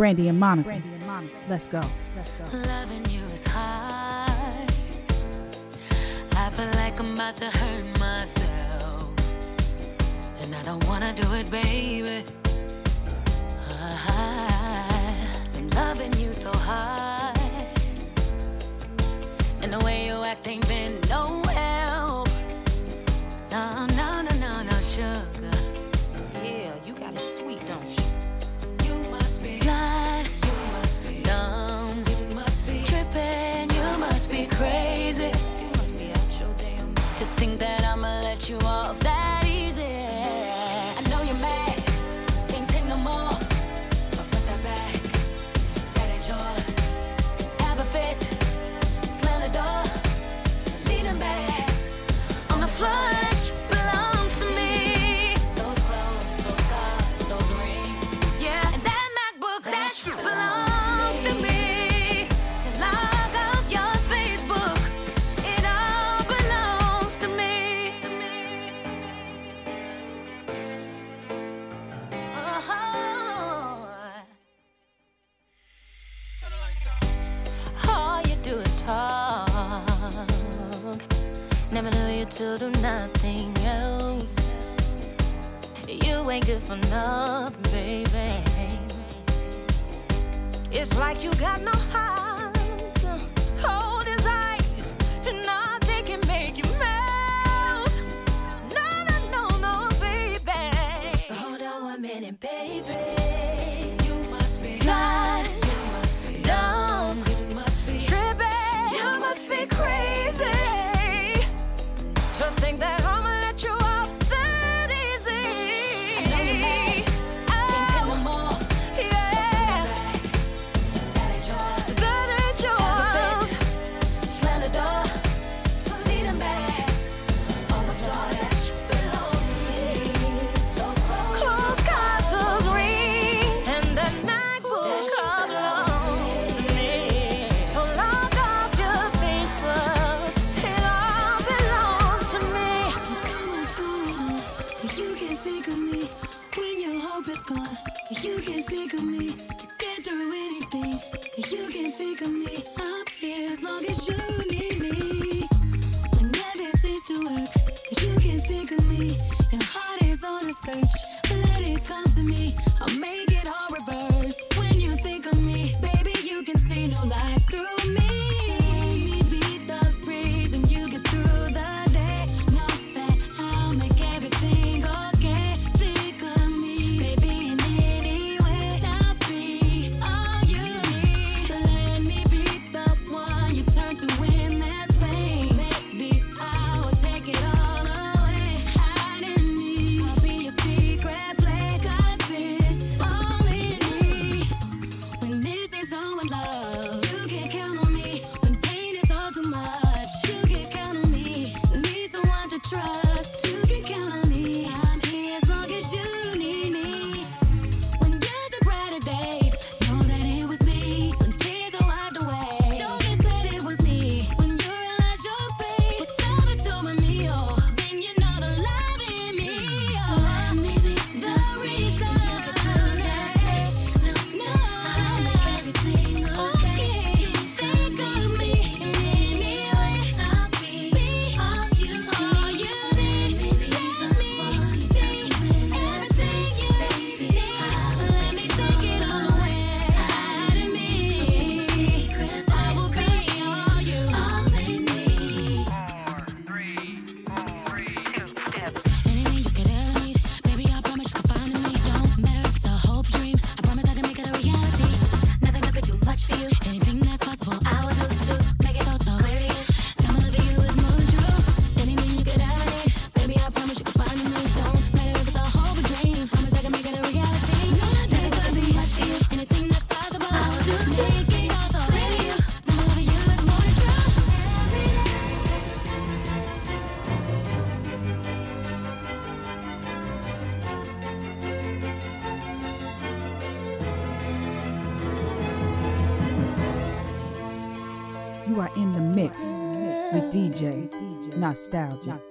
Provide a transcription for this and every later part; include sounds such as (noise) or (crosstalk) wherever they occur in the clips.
Brandy and Monica. Brandy and Monica. Let's go. Let's go. Loving you is hard. I feel like I'm about to hurt myself. And I don't wanna do it, baby. Uh-huh. I've been loving you so hard. And the way you act ain't been you off. baby. It's like you got no heart. Nostaljiq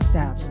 Nostaljiq.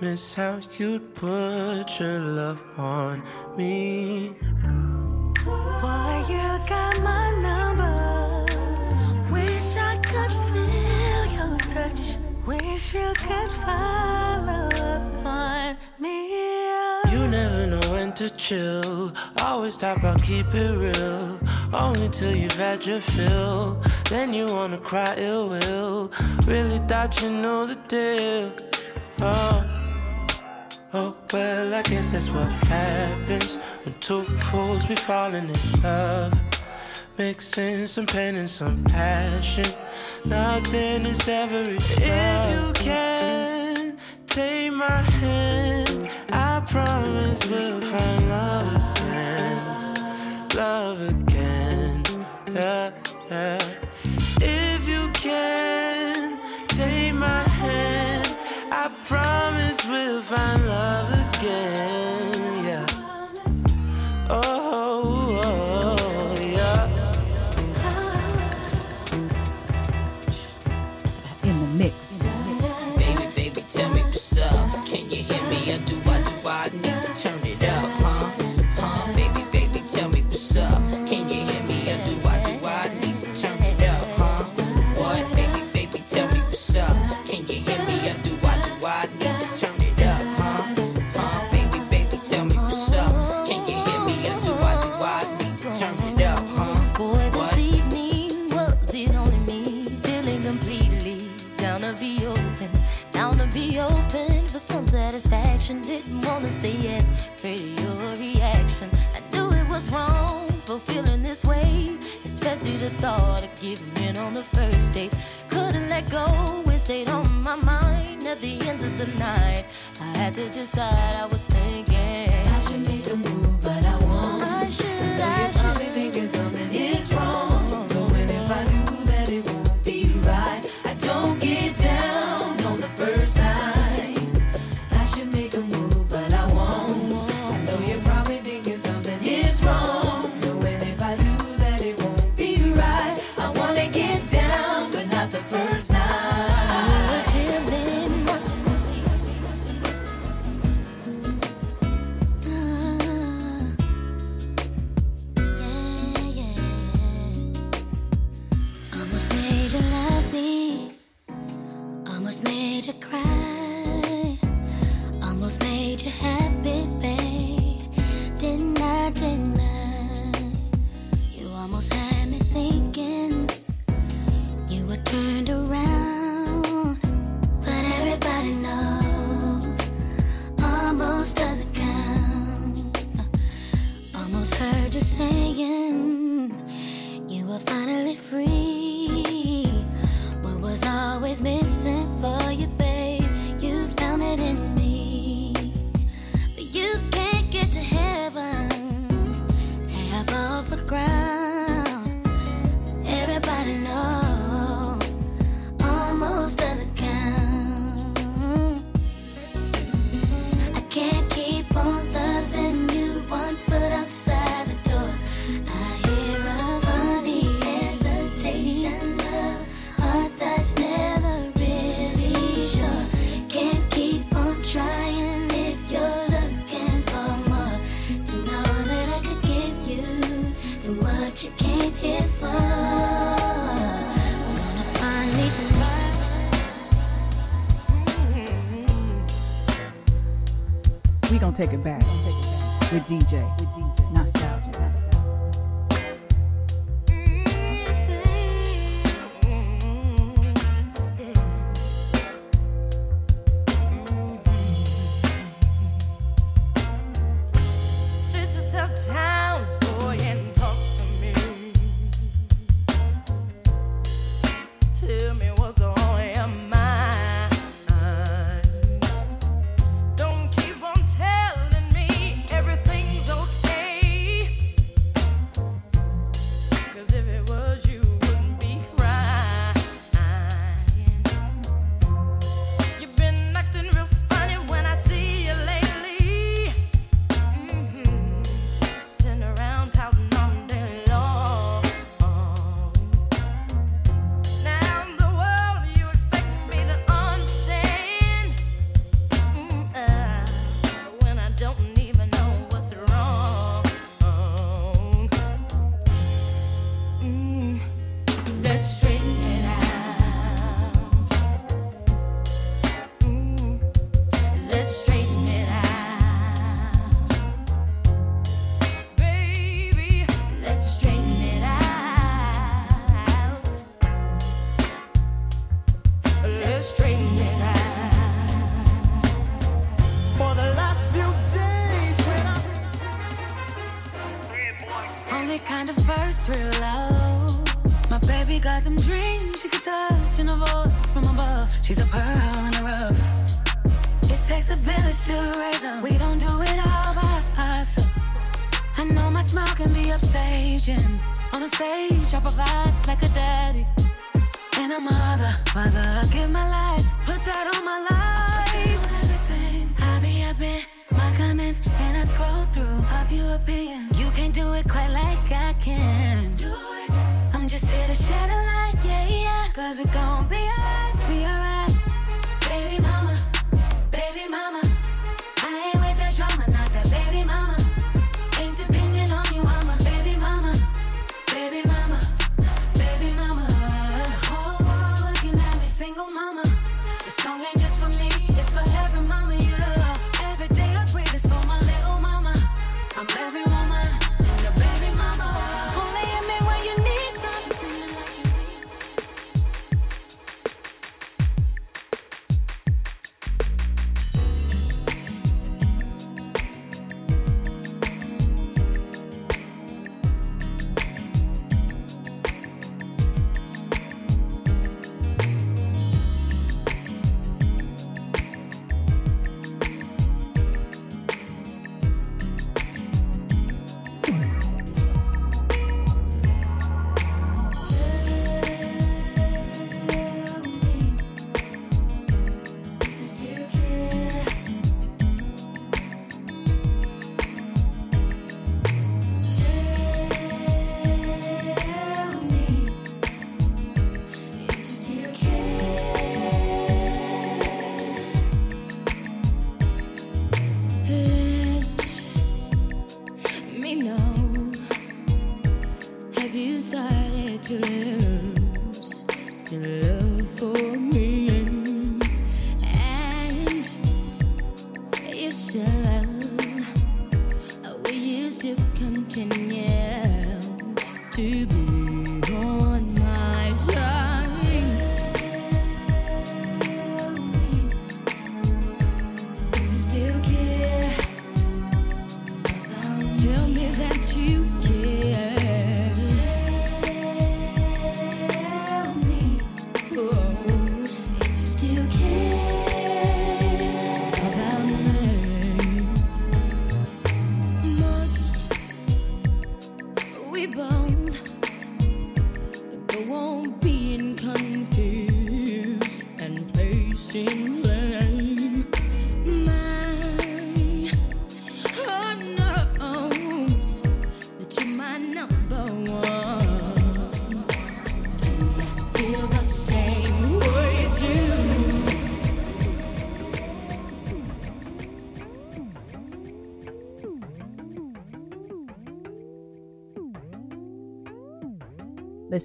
Miss how you'd put your love on me. Why you got my number? Wish I could feel your touch. Wish you could follow up on me. You never know when to chill. Always talk about keep it real. Only till you've had your fill. Then you wanna cry ill will. Really thought you knew the deal. Oh. Oh, well, I guess that's what happens when two fools be falling in love. Mixing some pain and some passion. Nothing is ever enough. If you can take my hand, I promise we'll take it back. With DJ share.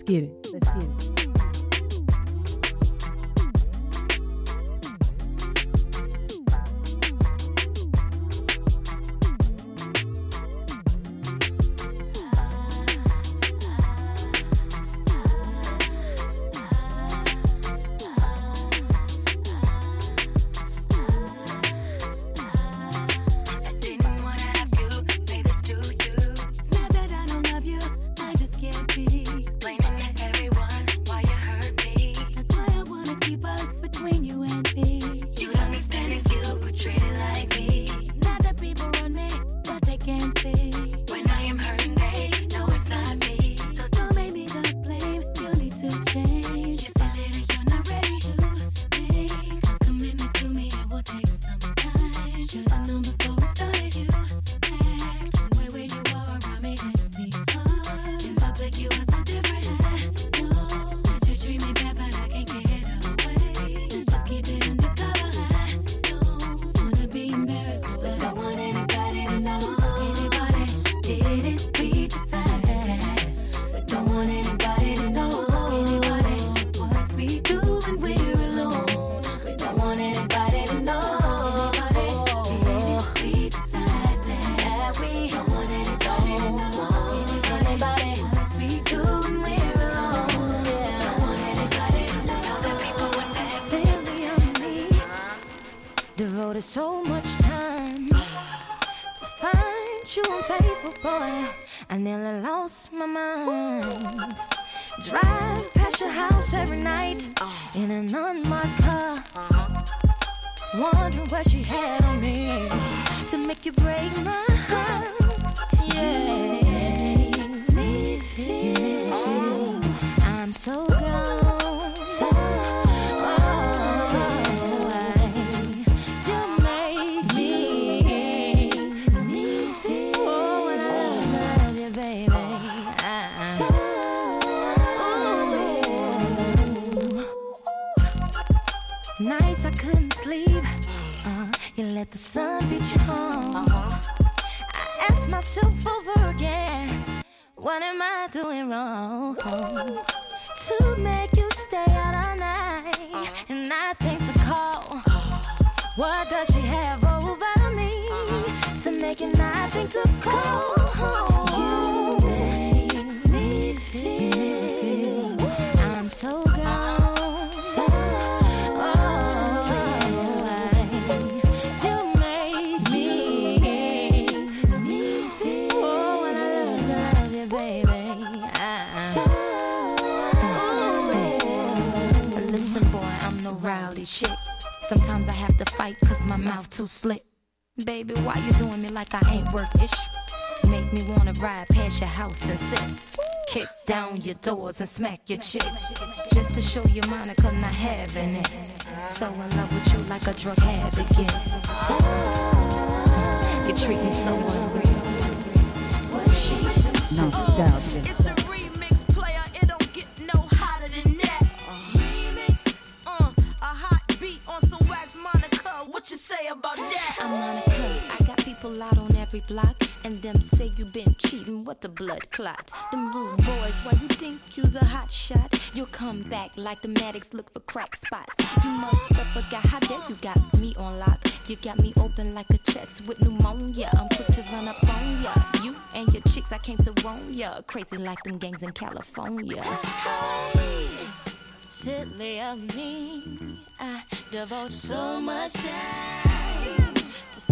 Get it. so grown. So Nights I couldn't sleep. Uh, you let the sun reach home. Uh-huh. I ask myself over again, what am I doing wrong? to make you stay out all night uh-huh. and nothing to call. What does she have over me to make it nothing to call? Uh-huh. My mouth too slick. Baby, why you doing me like I ain't worth ish? Make me wanna ride past your house and sit. Kick down your doors and smack your chick. Just to show you Monica not having it. So in love with you like a drug advocate. So, you treat me so unreal. Nostaljiq. I'm Monica. I got people out on every block, and them say you been cheating. What the blood clot? Them rude boys, why you think you's a hot shot? You'll come back like the medics look for crack spots. You must have forgot how dare you got me on lock. You got me open like a chest with pneumonia. I'm quick to run up on ya. You and your chicks, I came to warn ya. Crazy like them gangs in California. Silly of me, I devote so much time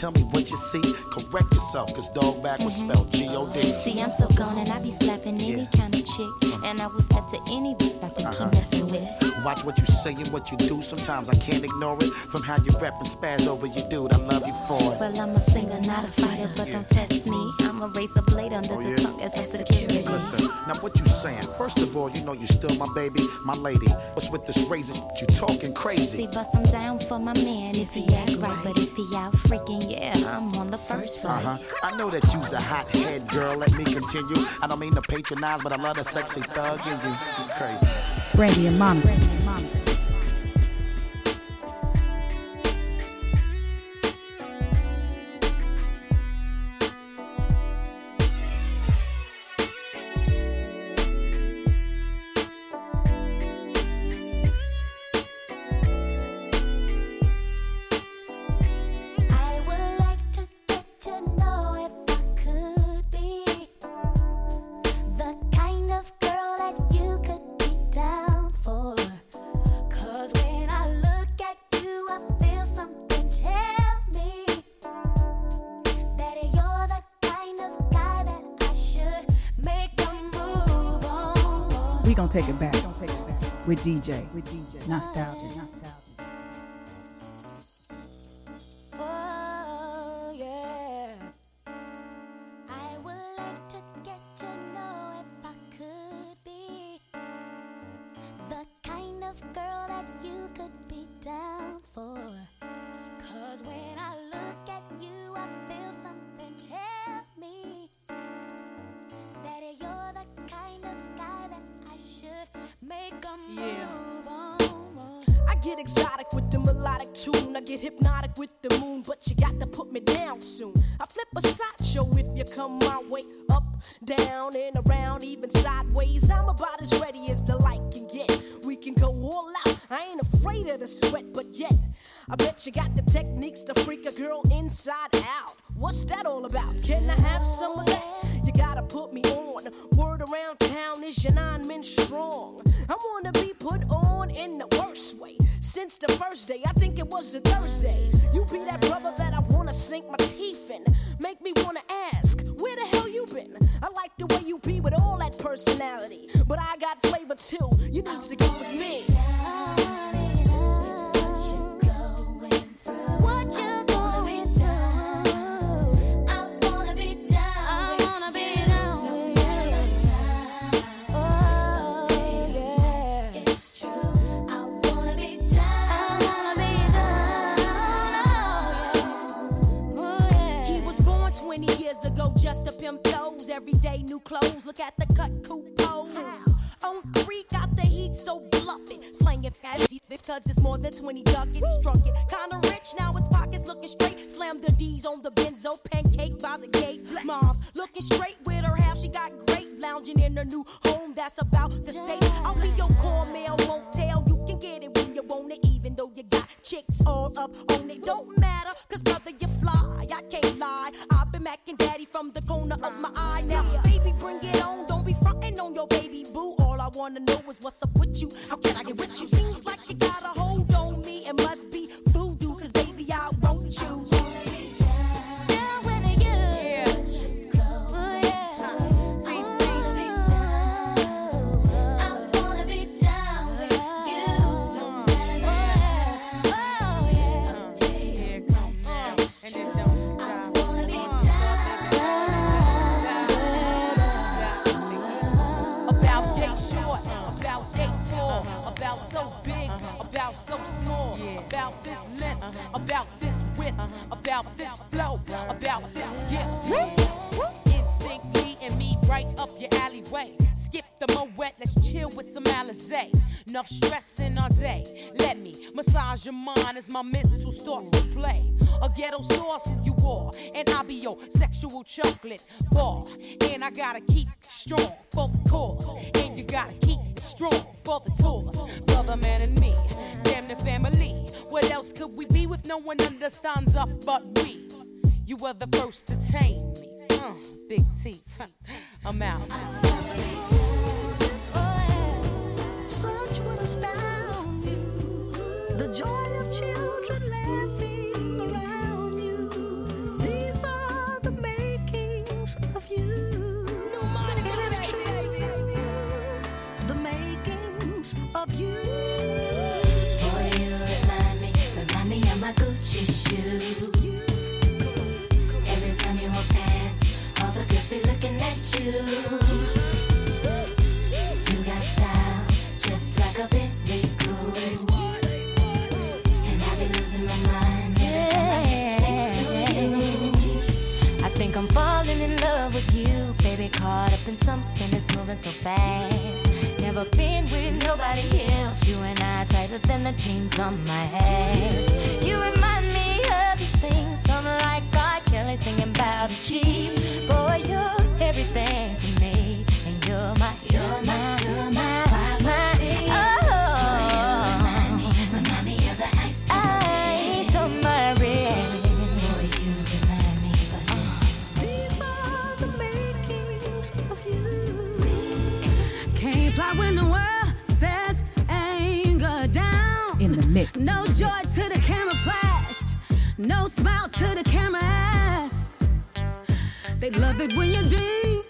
Tell me what you see. Correct yourself, cause dog back was mm-hmm. spelled G O D. See, I'm so gone, and I be slapping any Yeah. kind of chick. Mm. And I will step to any bitch Watch what you say and what you do. Sometimes I can't ignore it. From how you rep and spaz over your dude. I love you for it. Well, I'm a singer, not a fighter, but don't test me. I'm a razor blade under Oh, the yeah? tongue as a security. Listen, now what you saying? First of all, you know you still my baby, my lady. What's with this razor? You talking crazy? See, but I'm down for my man if he act right. But if he out freaking, yeah, I'm on the first floor. Uh huh. I know that you's a hot head girl. Let me continue. I don't mean to patronize, but I love the sexy thug you. You crazy. Monica. I with DJ. With DJ. Nostaljiq. Nostaljiq. He was born 20 years ago just to pimp toes. Every day new clothes. Look at the cut coupons. On three, got the heat so bluffing. Slanging fancy because it's more than 20 ducats. Struck it. Kinda rich, now his pockets looking straight. Slam the D's on the benzo, pancake by the gate. Mom's looking straight with her half, she got great. Lounging in her new home, that's about the state. I'll be your core mail, won't tell. You can get it when you want it, even though you got chicks all up on it. Don't matter, cause brother, you fly. I can't lie. I've been macking daddy from the corner of my eye. Now, baby, bring it on. Don't be frontin' on your baby I wanna know is what's up with you. How can I get with you? About this flow, about this gift. Instinctly and me right up your alleyway. Skip the moet, let's chill with some Alizé. Enough stress in our day. Let me massage your mind as my mental starts to play. A ghetto sauce you are, and I'll be your sexual chocolate bar. And I gotta keep strong for the cause, and you gotta keep strong for the tours. Brother, man, and me, damn the family. What else could we be with no one understands us but we? You were the first to tame me. Uh, big teeth. (laughs) I'm out. Such would astound you. The joy of children laughing Caught up in something that's moving so fast. Never been with nobody else. You and I tighter than the jeans on my ass. You remind me of these things. I'm like R. Kelly the. They love it when your demons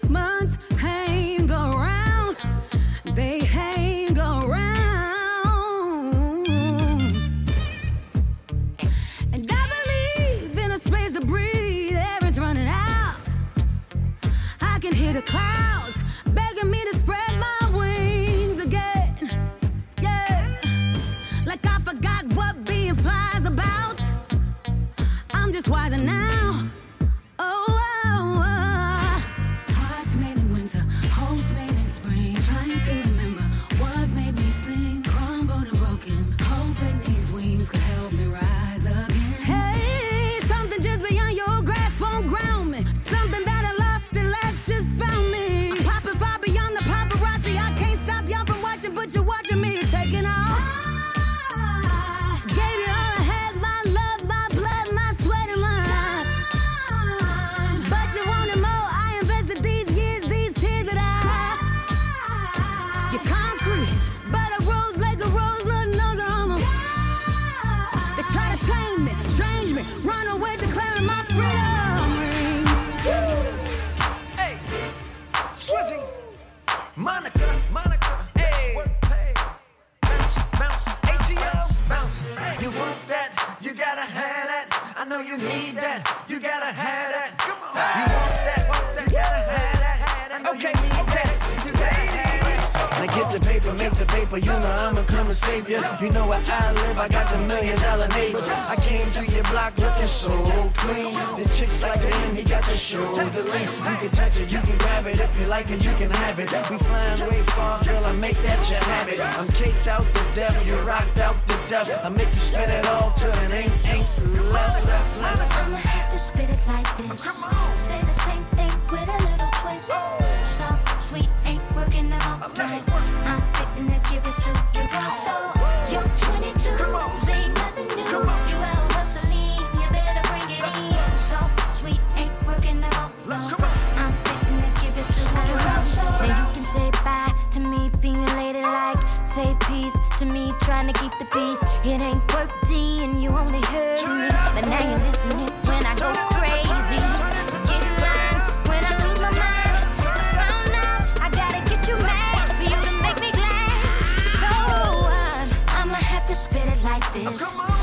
this.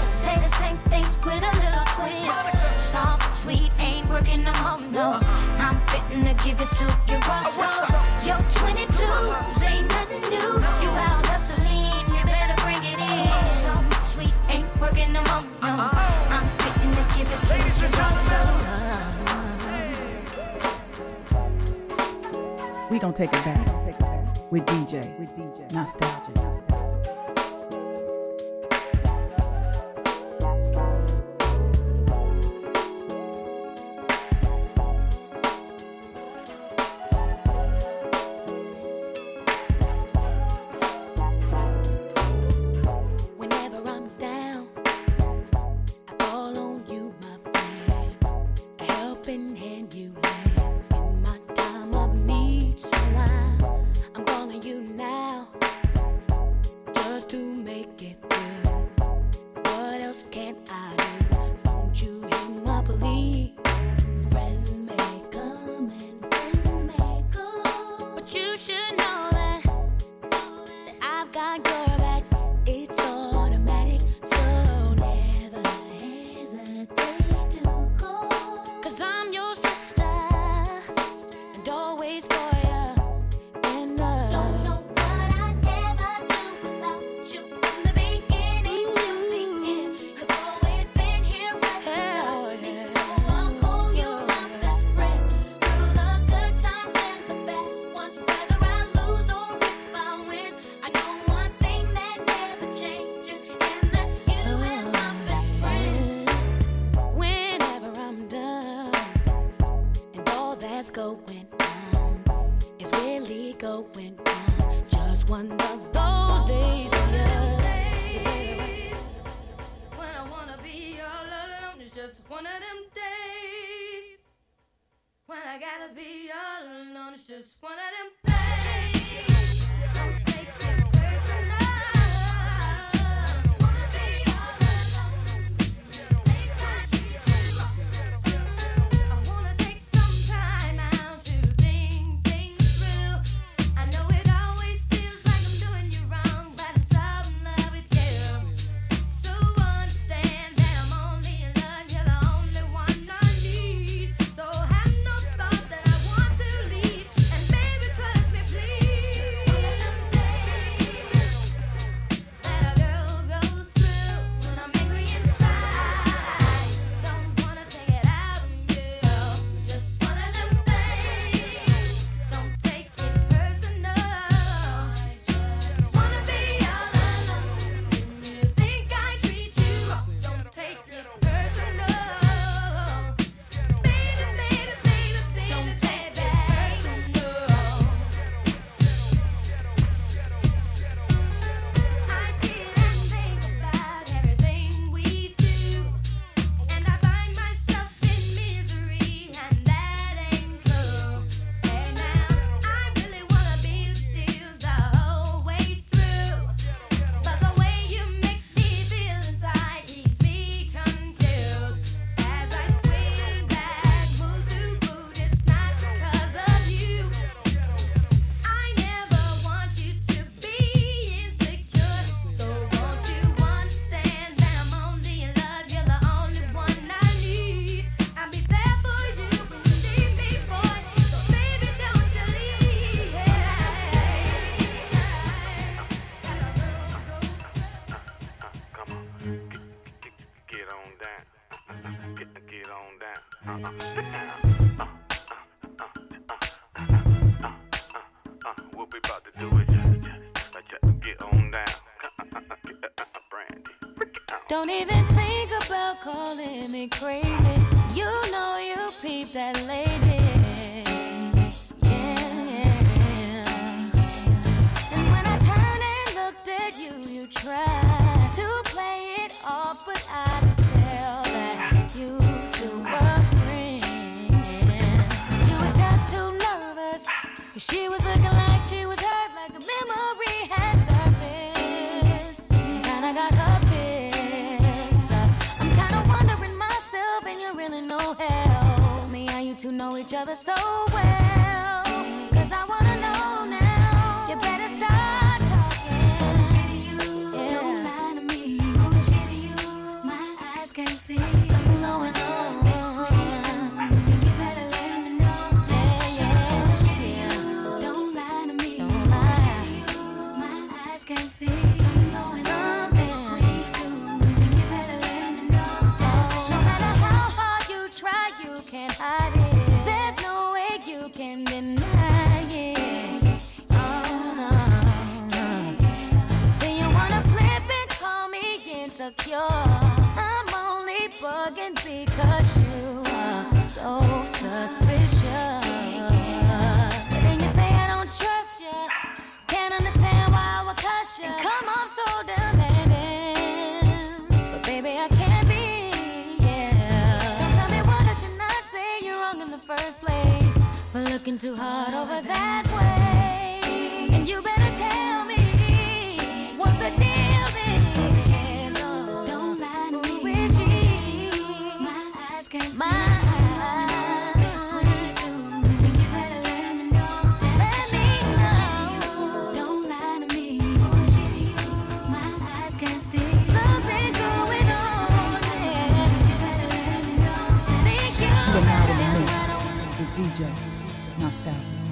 Say the same things with a little twist. Soft, sweet, ain't working no more, no. I'm fitting to give it to you, Russell. Yo, 22s ain't nothing new. You out hustling, you better bring it in. Soft, sweet, ain't working no more, no. I'm fitting to give it to you, Russell. We gonna take it back with DJ, with DJ, Nostaljiq. With Nostaljiq.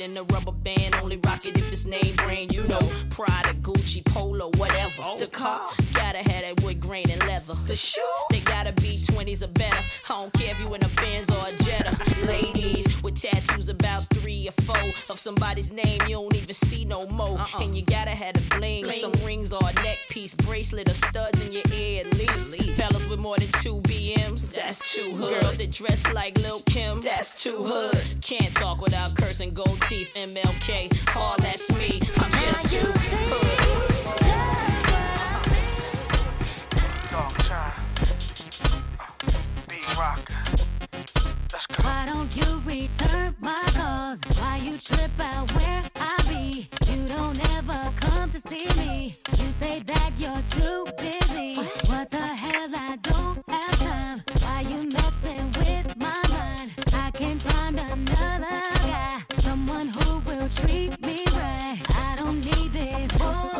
it in a rubber band. Only rock it if it's name brand. You know, Prada, Gucci, Polo, whatever. The car gotta have that wood grain and leather. The shoes they gotta be 20s or better. I don't care if you in a Benz or a of somebody's name you don't even see no more. Uh-uh. And you gotta have a bling, bling, some rings or a neck piece, bracelet or studs in your ear at least. At least. Fellas with more than two BMs, that's, too hood. Girls that dress like Lil Kim, that's too hood. Can't talk without cursing gold teeth, MLK. All that's me, I'm just too hood. Dog why don't you return my calls? Why you trip out where I be? You don't ever come to see me. You say that you're too busy. What the hell? I don't have time. Why you messing with my mind? I can find another guy, someone who will treat me right. I don't need this. Boy.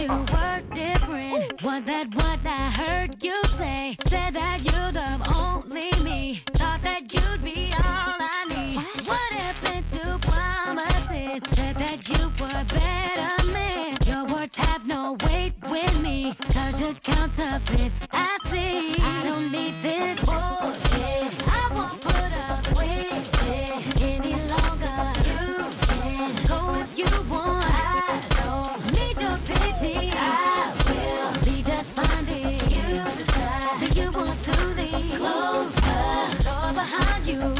you were different. Was that what I heard you say? Said that you'd love only me. Thought that you'd be all I need. What happened to promises? Said that you were better man. Your words have no weight with me. Cause you're counterfeit. I see. I don't need this bullshit. I you.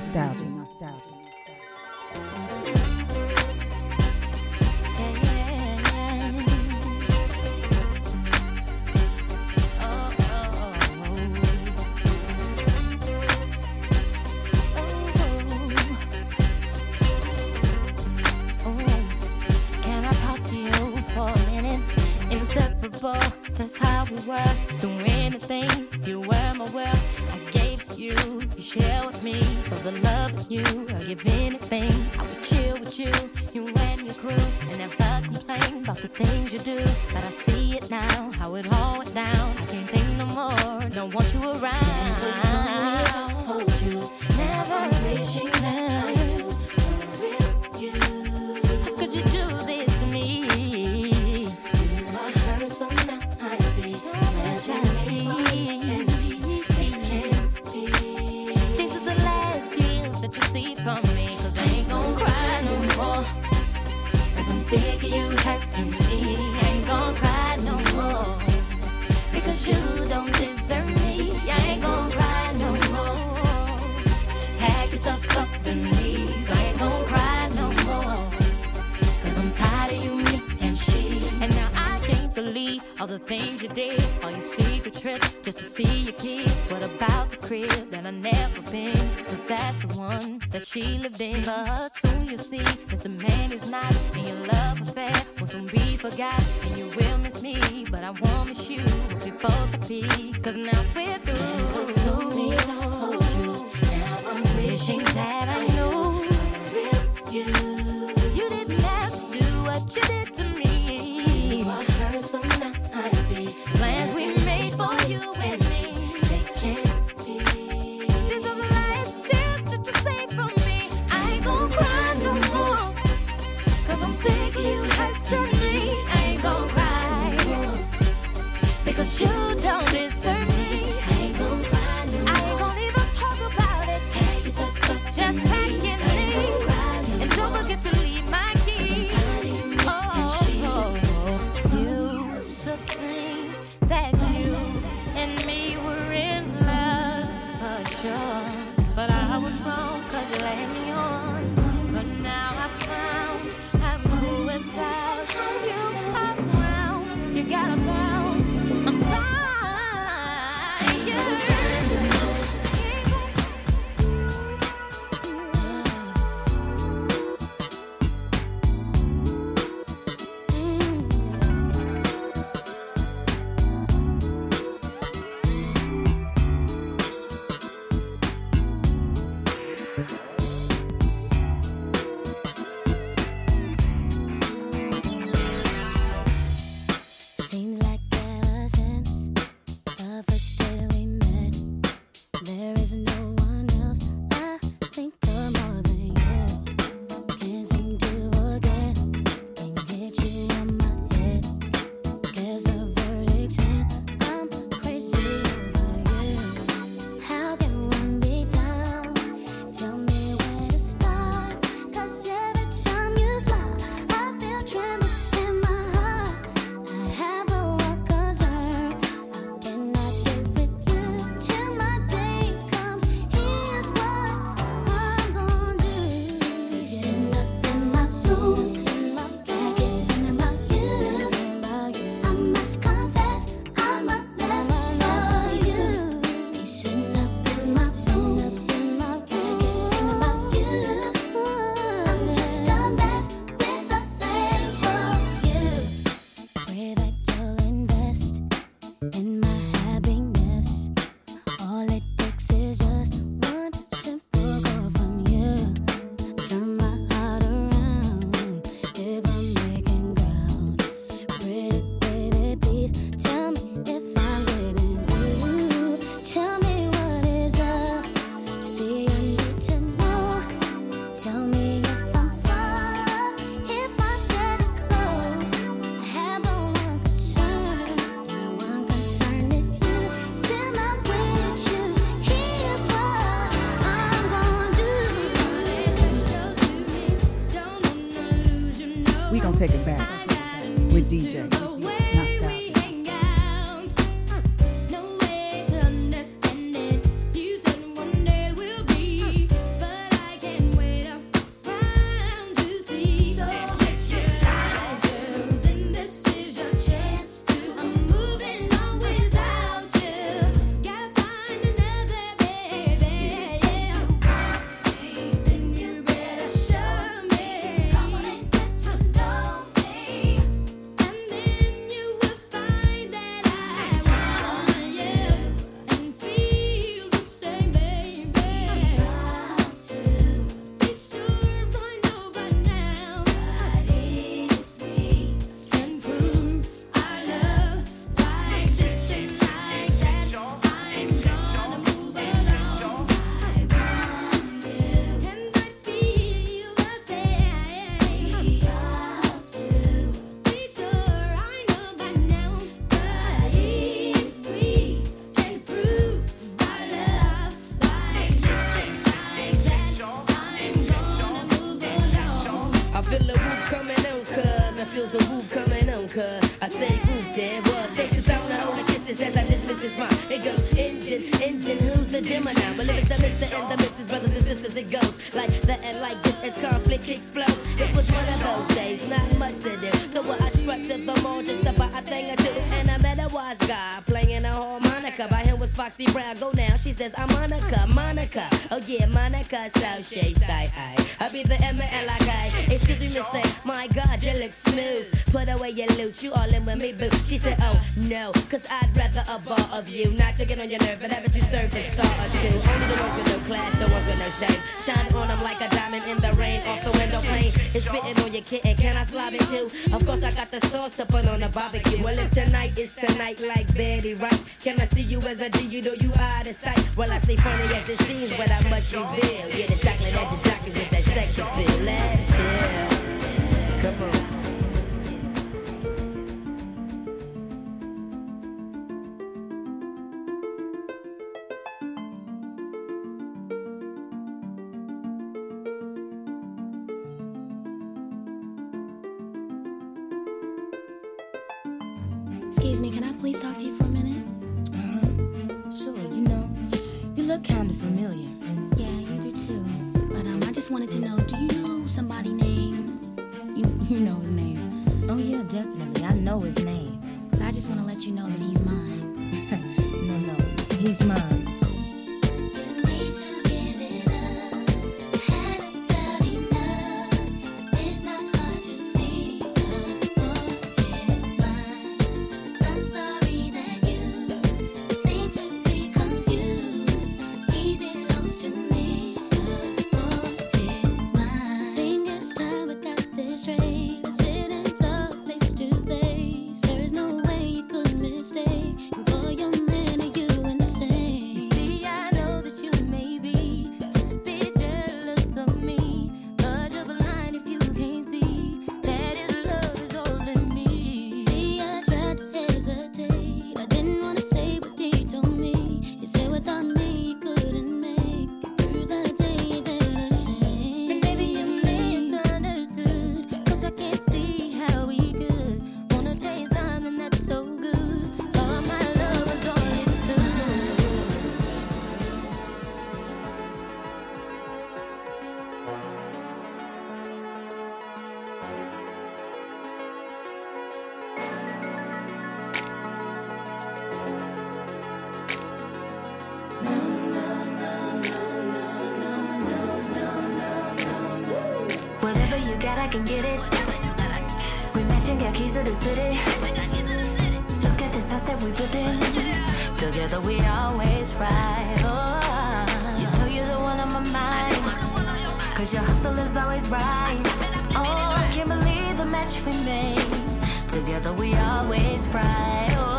Nostaljiq. Nostaljiq. she lived in. Yeah, Monica, so she say, I. Be the M and L I K. Excuse me, mister. My God, you look smooth. Put away your loot, you all in with me, boo. She said, Oh no, cause I'd rather a bar of you. Not to get on your nerve, but haven't you served a star or two? Only the ones It's written on your kitten, can I slob it too? Of course, I got the sauce to put on the barbecue. Well, if tonight is tonight, like Betty Wright, can I see you as I do? You know you out of sight. Well, I say funny as it seems, but I must reveal. Yeah, the chocolate edge of jockey with that sexy feel. Last year. Come on. Want to let you know that he's mine. Can get it. We matching, got keys to the city. Look at this house that we built in. Together we always right. Oh, you know you're the one on my mind. Cause your hustle is always right. Oh, I can't believe the match we made. Together we always. Oh, oh,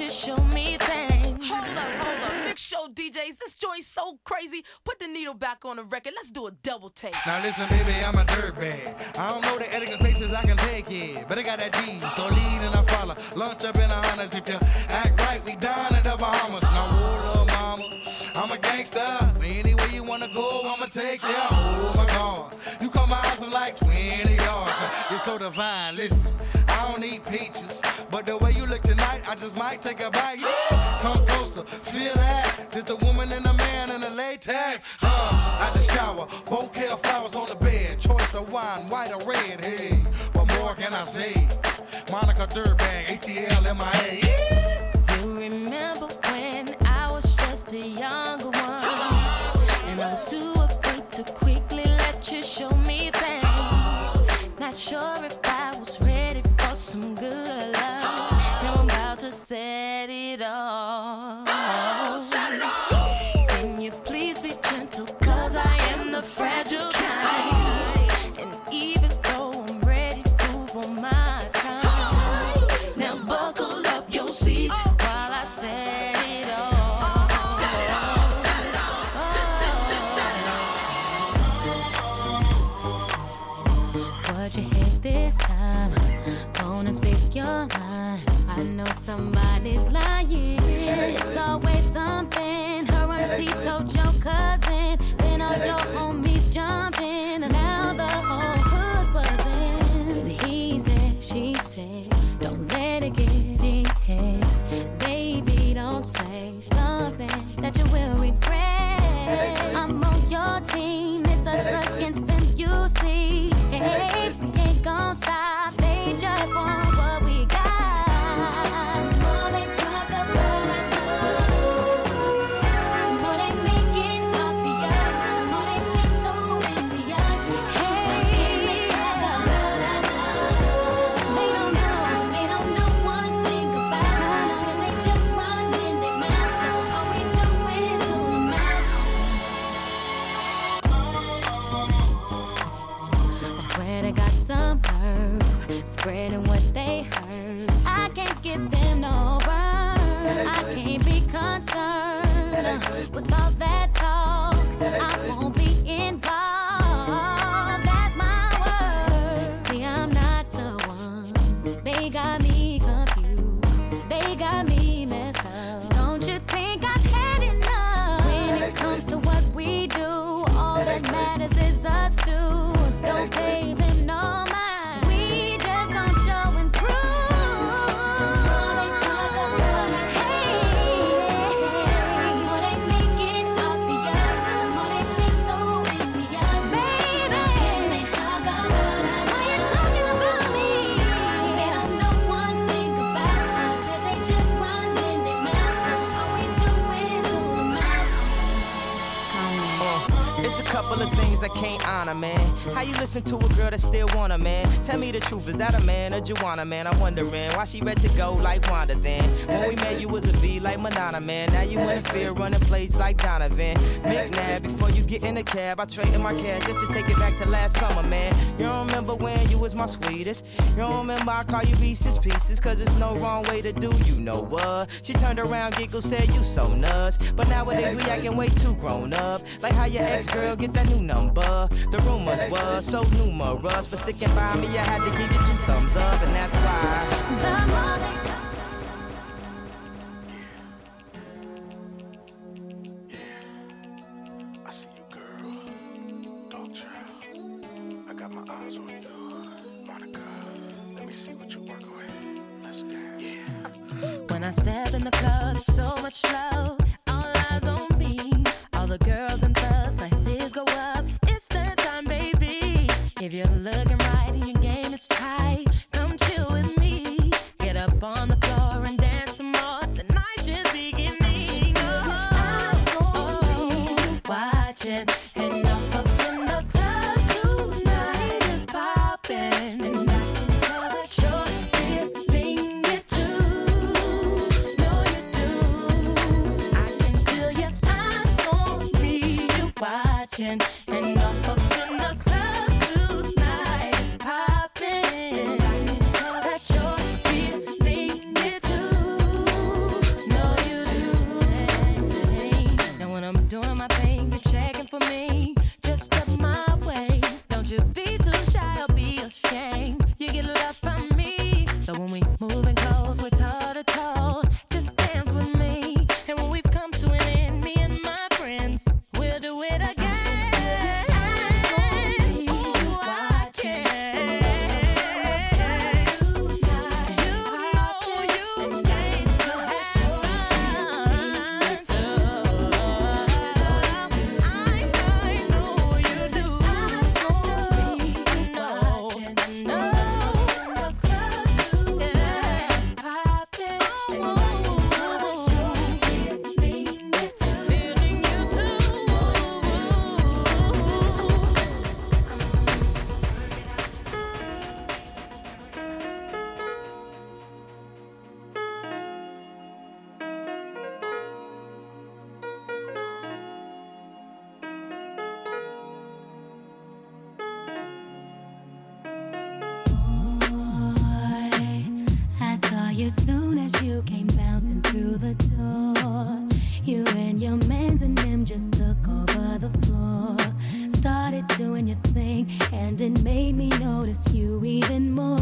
you show me things. Hold up, hold up. Big show DJs, this joint's so crazy. Put the needle back on the record. Let's do a double take. Now listen, baby, I'm a dirtbag. I don't know the etiquette places I can take it. But I got that G, so lead and I follow. Lunch up in the Hondas. If you act right, we dine in the Bahamas. Now, oh, mama, I'm a gangster. Anywhere you wanna go, I'ma take you. Oh my God, you come out some like 20 yards. You're so divine, listen. I don't eat peaches. But the way you look tonight, I just might take a bite. Come closer, feel that. Just a woman and a man in the latex. Uh, out the shower, bouquet of flowers on the bed. Choice of wine, white or red. Hey, what more can I say? Monica Durban, ATL MIA. You remember when I was just a young Couple of things I can't honor, man. How you listen to a girl that still want a man? Tell me the truth, is that a man or Juana, man? I'm wondering why she ready to go like Wanda then. When we met, you was a V like Madonna, man. Now you in the field running plays like Donovan. McNabb, before you get in the cab, I traded my cash just to take it back to last summer, man. You don't remember when you was my sweetest. You don't remember I call you Reese's Pieces, cause it's no wrong way to do you know what. She turned around, giggled, said, You so nuts. But nowadays we acting way too grown up. Like how your ex girl get that new number. The rumors were so numerous. For sticking by me, I had to give you two thumbs up, and that's why. through the door. You and your mans and them just took over the floor. Started doing your thing, and it made me notice you even more.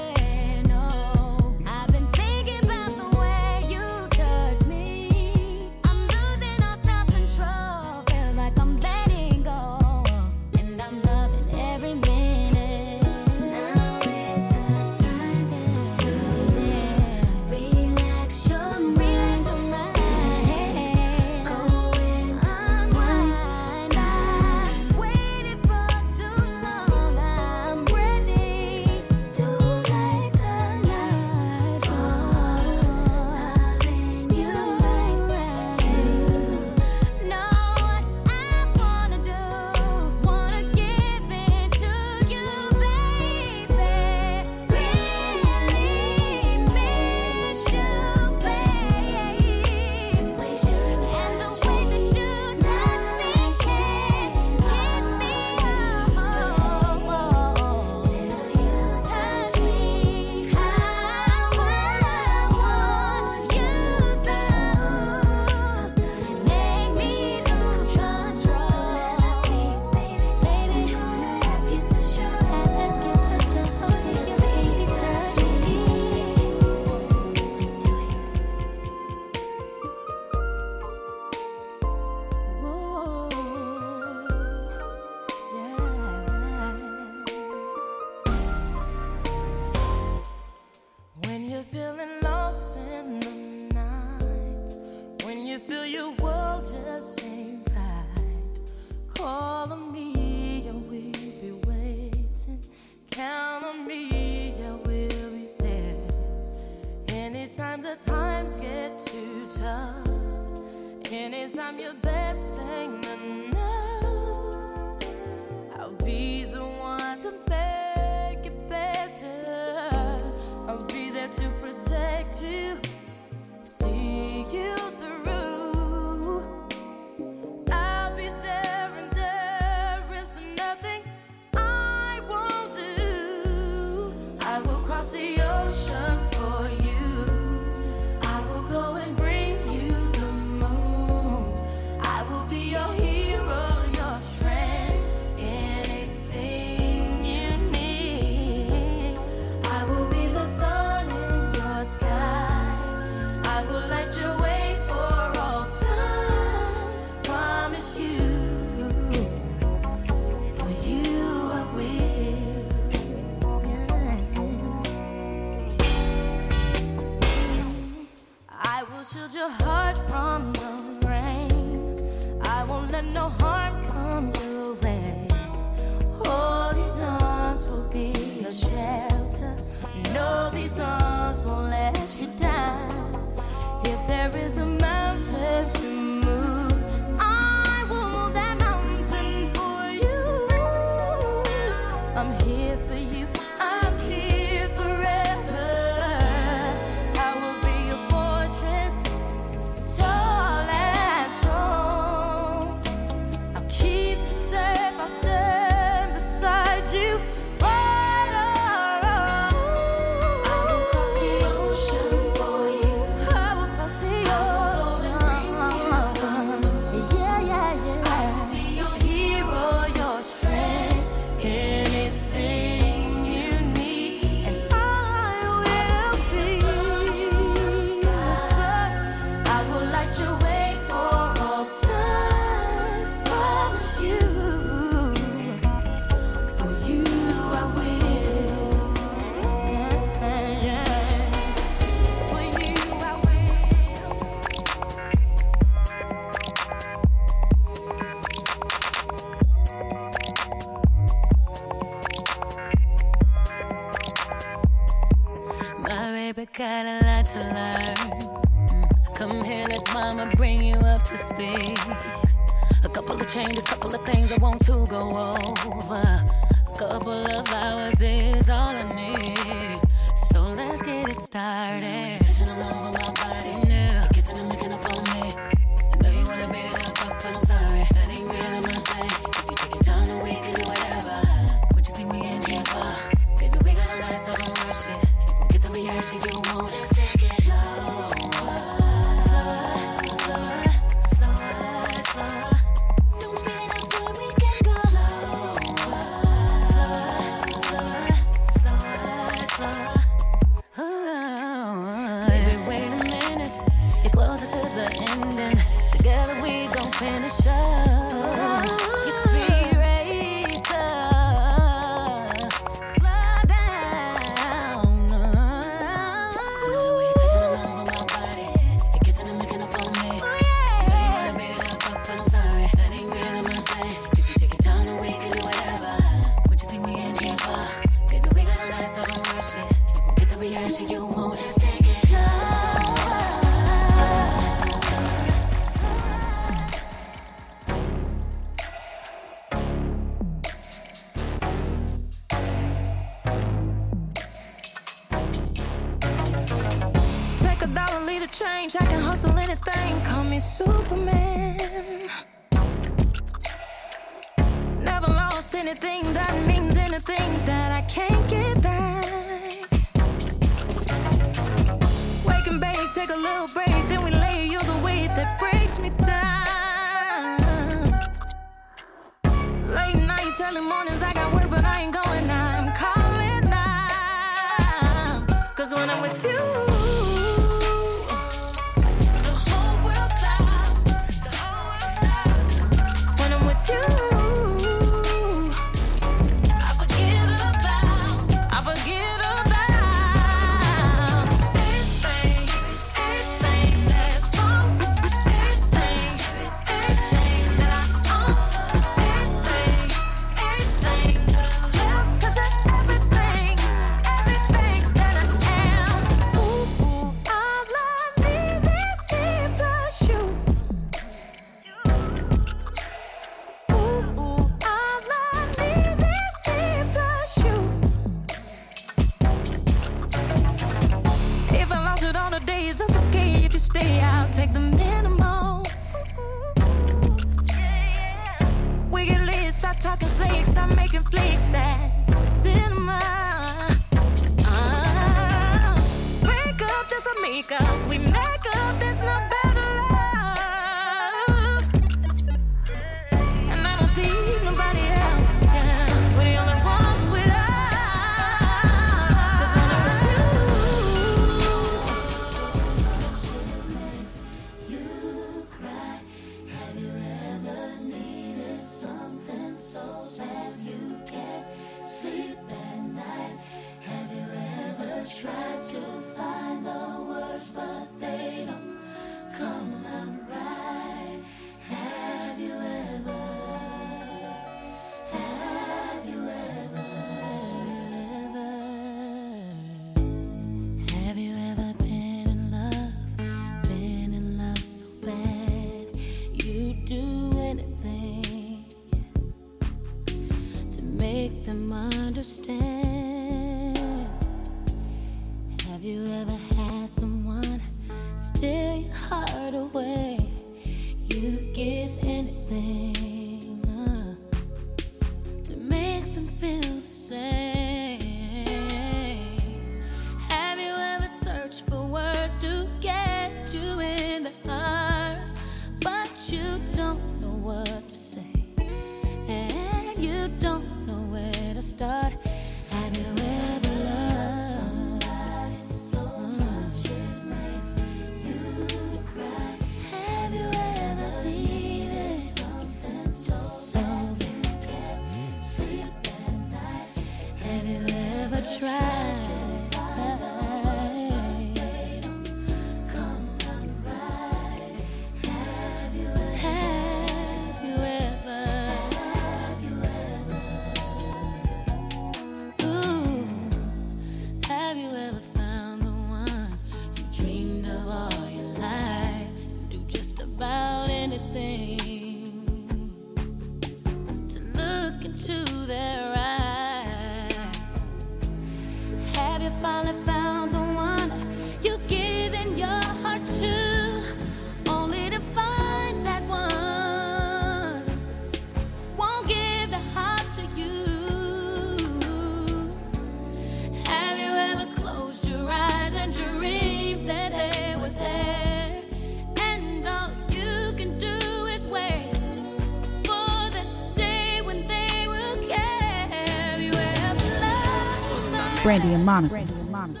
Brandy and Monica. Brandy and Monica.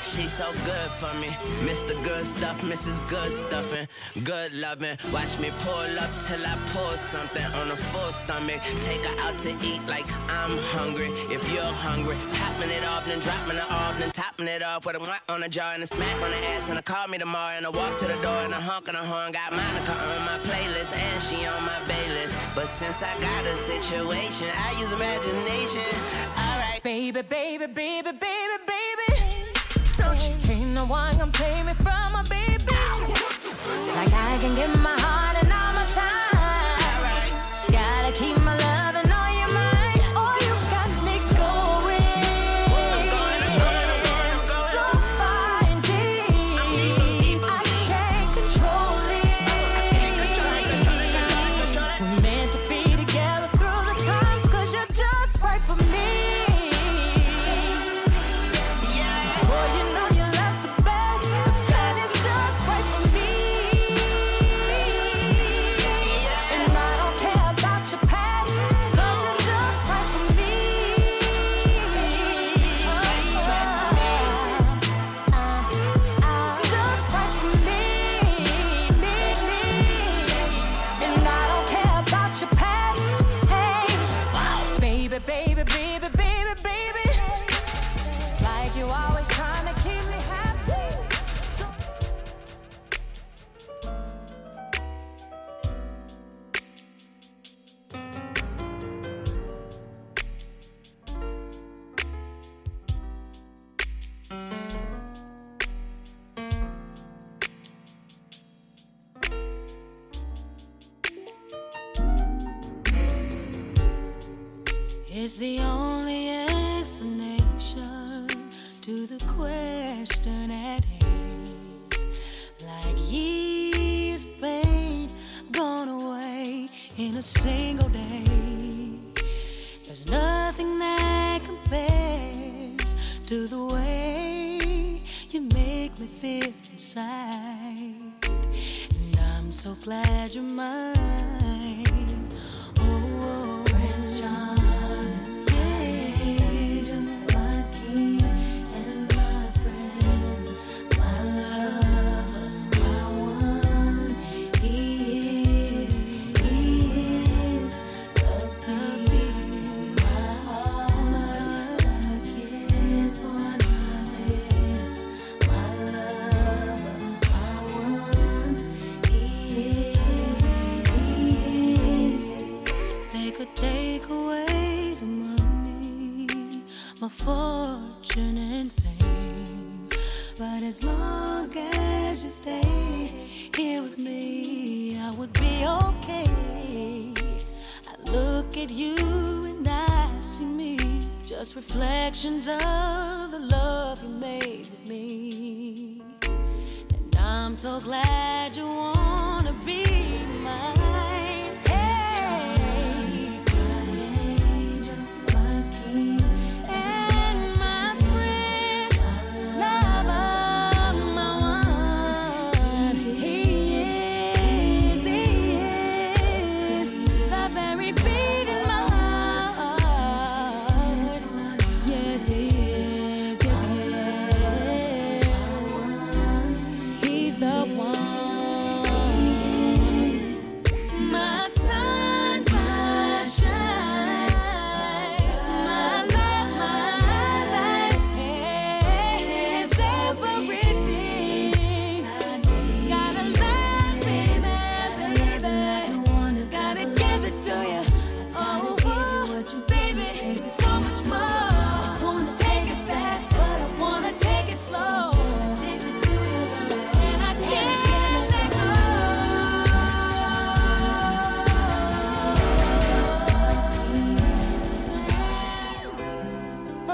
She's so good for me. Mr. Good Stuff, Mrs. Good Stuffing, good loving. Watch me pull up till I pull something on a full stomach. Take her out to eat like I'm hungry. If you're hungry, topping it off, then dropping it off, then topping it off with a whack on the jaw and a smack on the ass. And I call me tomorrow, and I walk to the door and I honk on the horn. Got Monica on my playlist, and she on my playlist. But since I got a situation, I use imagination. Alright, baby, baby, baby, baby, baby. Don't you ain't no one can play me from a baby. Like I can get my heart.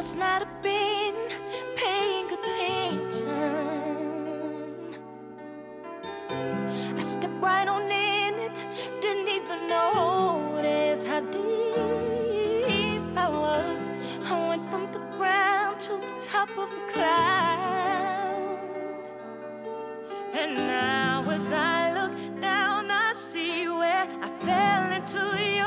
must not have been paying attention. I stepped right on in it, didn't even notice how deep I was. I went from the ground to the top of the cloud. And now, as I look down, I see where I fell into you.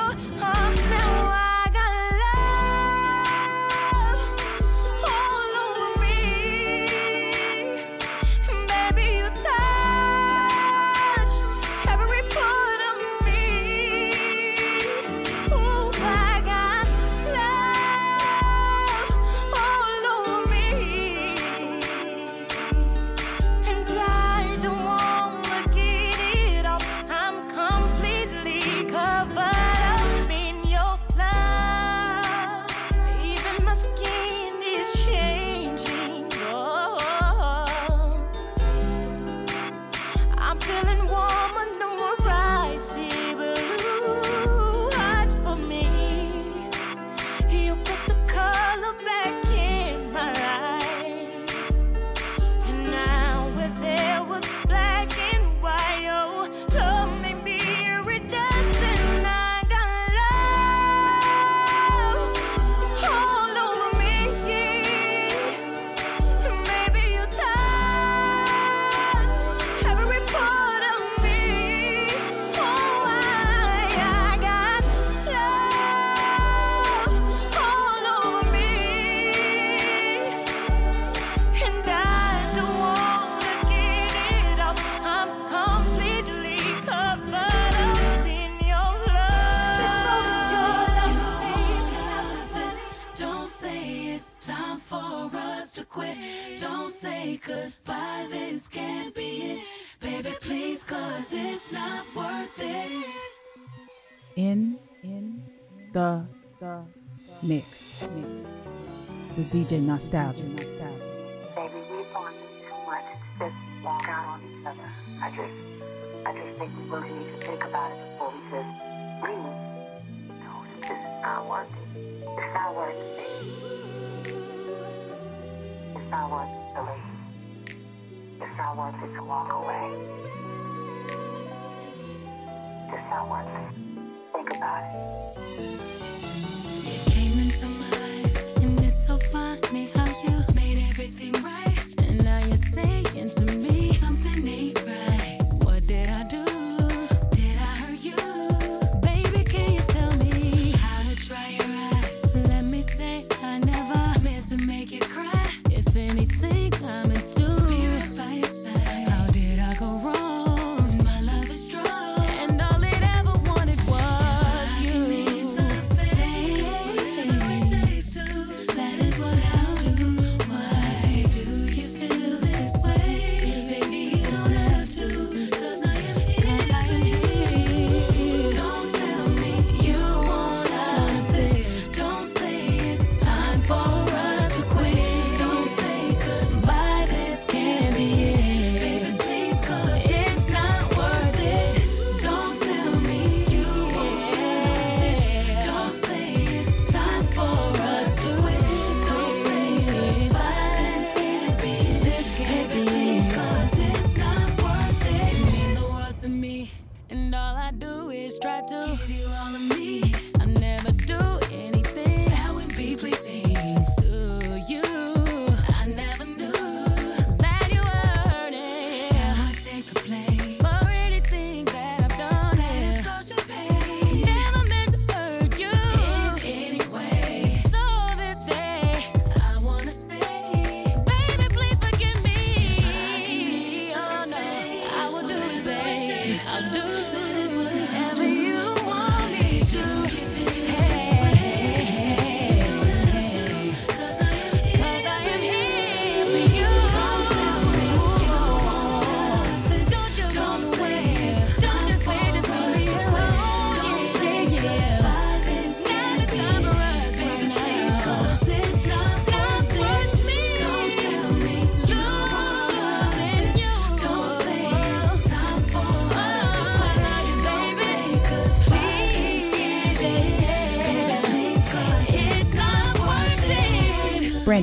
nostalgia.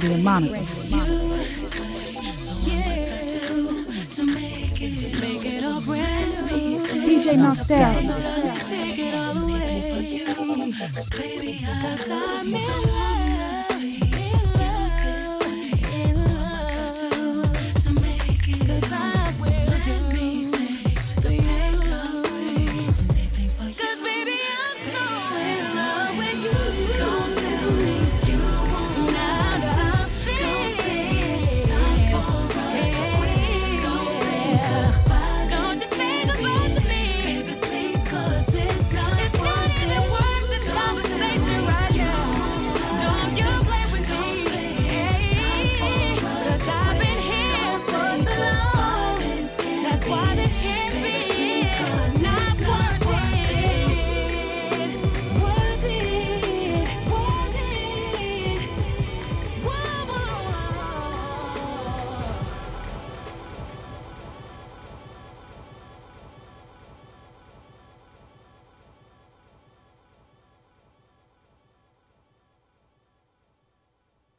It. Brandy and